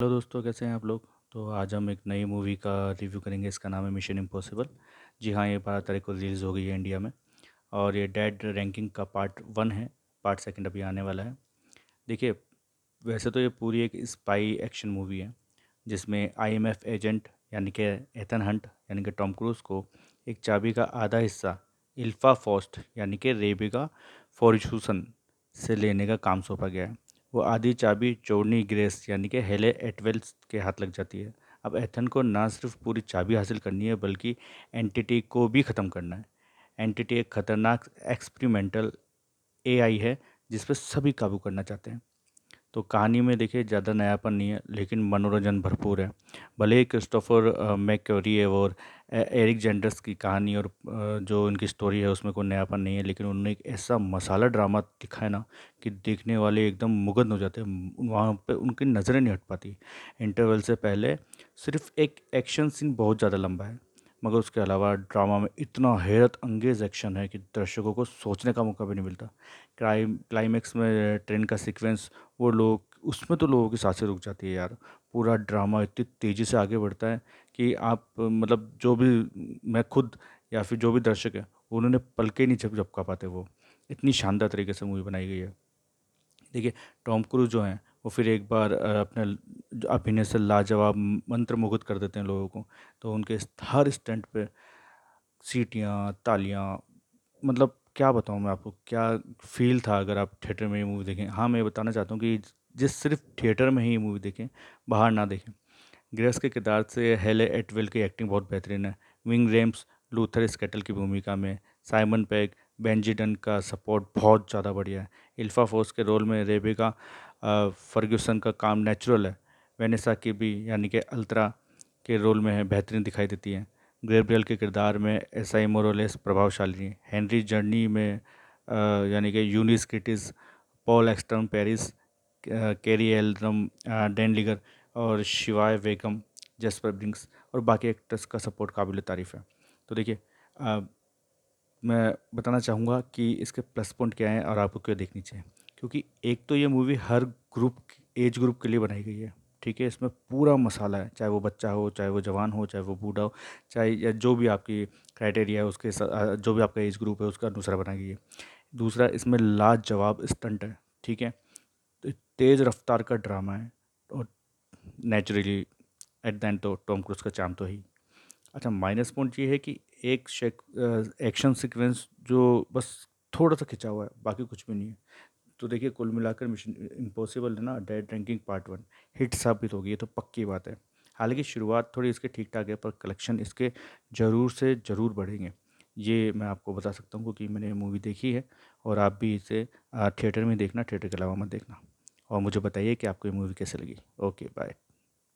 Hello दोस्तों, कैसे हैं आप लोग? तो आज हम एक नई मूवी का रिव्यू करेंगे, इसका नाम है मिशन इम्पॉसिबल जी हाँ ये बारह तारीख को रिलीज़ हो गई है इंडिया में और ये डेड रैंकिंग का पार्ट वन है, पार्ट सेकंड अभी आने वाला है। देखिए, वैसे तो ये पूरी एक स्पाई एक्शन मूवी है, जिसमें आईएमएफ एजेंट यानी कि एथन हंट यानी कि टॉम क्रूज़ को एक चाबी का आधा हिस्सा, इल्फा फॉस्ट यानी कि रेबिका फॉर्चूसन से लेने का काम सौंपा गया है। वो आधी चाबी चोड़नी ग्रेस, यानी कि हेले एटवेल्स के हाथ लग जाती है। अब एथन को ना सिर्फ़ पूरी चाबी हासिल करनी है, बल्कि एंटिटी को भी ख़त्म करना है। एंटिटी एक ख़तरनाक एक्सपेरिमेंटल एआई है, जिस पर सभी काबू करना चाहते हैं। तो कहानी में देखिए, ज़्यादा नयापन नहीं है, लेकिन मनोरंजन भरपूर है। भले ही क्रिस्टोफर मैक्योरी और एरिक जेंडर्स की कहानी और जो उनकी स्टोरी है, उसमें कोई नयापन नहीं है, लेकिन उन्होंने एक ऐसा मसाला ड्रामा दिखाया ना कि देखने वाले एकदम मुगध हो जाते हैं, वहाँ पे उनकी नज़रें नहीं हट पाती। इंटरवल से पहले सिर्फ़ एक एक्शन सीन बहुत ज़्यादा लंबा है। मगर उसके अलावा ड्रामा में इतना हैरत अंगेज एक्शन है कि दर्शकों को सोचने का मौका भी नहीं मिलता। क्राइम क्लाइमैक्स में ट्रेन का सीक्वेंस, वो लोग, उसमें तो लोगों की साँसें रुक जाती है यार। पूरा ड्रामा इतनी तेज़ी से आगे बढ़ता है कि आप मतलब जो भी मैं खुद या फिर जो भी दर्शक है, उन्होंने पलके नहीं झप झपका पाते वो। इतनी शानदार तरीके से मूवी बनाई गई है। देखिए, टॉम क्रूज जो हैं वो फिर एक बार अपने अभिनय से लाजवाब मंत्र मुग्ध कर देते हैं लोगों को। तो उनके हर स्टंट पे सीटियाँ, तालियाँ मतलब क्या बताऊँ मैं आपको, क्या फील था अगर आप थिएटर में ये मूवी देखें? हाँ मैं बताना चाहता हूँ कि जिस सिर्फ़ थिएटर में ही ये मूवी देखें, बाहर ना देखें। ग्रेस के किरदार से हेले एटवेल की एक्टिंग बहुत बेहतरीन है। विंग रेम्स लूथर स्केटल की भूमिका में, साइमन पैग बेंजिडन का सपोर्ट बहुत ज़्यादा बढ़िया है। इल्फा फोर्स के रोल में रेबिका फर्ग्यूसन का काम नेचुरल है। वेनेसा की भी, यानी कि अल्तरा के रोल में है, बेहतरीन दिखाई देती है। ग्रेब्रियल के किरदार में एस आई मोरोलेस प्रभावशाली है। हेनरी जर्नी में यानी कि यूनिस किटिस, पॉल एक्सटर्न पेरिस कैरी एल्ड्रम डैन लिगर और शिवाय वेगम, जसपर ब्रिंक्स और बाकी एक्टर्स का सपोर्ट काबिल तारीफ़ है। तो देखिए मैं बताना चाहूँगा कि इसके प्लस पॉइंट क्या हैं और आपको क्यों देखनी चाहिए? क्योंकि एक तो ये मूवी हर ग्रुप एज ग्रुप के लिए बनाई गई है, ठीक है? इसमें पूरा मसाला है, चाहे वो बच्चा हो, चाहे वो जवान हो, चाहे वो बूढ़ा हो, चाहे या जो भी आपकी क्राइटेरिया है, उसके जो भी आपका एज ग्रुप है, उसका दूसरा बनाई गई है। दूसरा, इसमें लाजवाब स्टंट है, ठीक है? तो तेज़ रफ्तार का ड्रामा है और नेचुरली एट द एंड तो टॉम क्रूज का चाम तो ही। अच्छा माइनस पॉइंट ये है कि एक एक्शन सीक्वेंस जो बस थोड़ा सा खिंचा हुआ है, बाकी कुछ भी नहीं है। तो देखिए, कुल मिलाकर मिशन इम्पॉसिबल है ना dead reckoning part one hit साबित होगी, ये तो पक्की बात है। हालाँकि शुरुआत थोड़ी इसके ठीक ठाक है, पर कलेक्शन इसके ज़रूर से ज़रूर बढ़ेंगे। ये मैं आपको बता सकता हूँ, क्योंकि मैंने मूवी देखी है, और आप भी इसे थिएटर में देखना थिएटर के अलावा मत देखना। और मुझे बताइए कि आपको ये मूवी कैसे लगी। Okay bye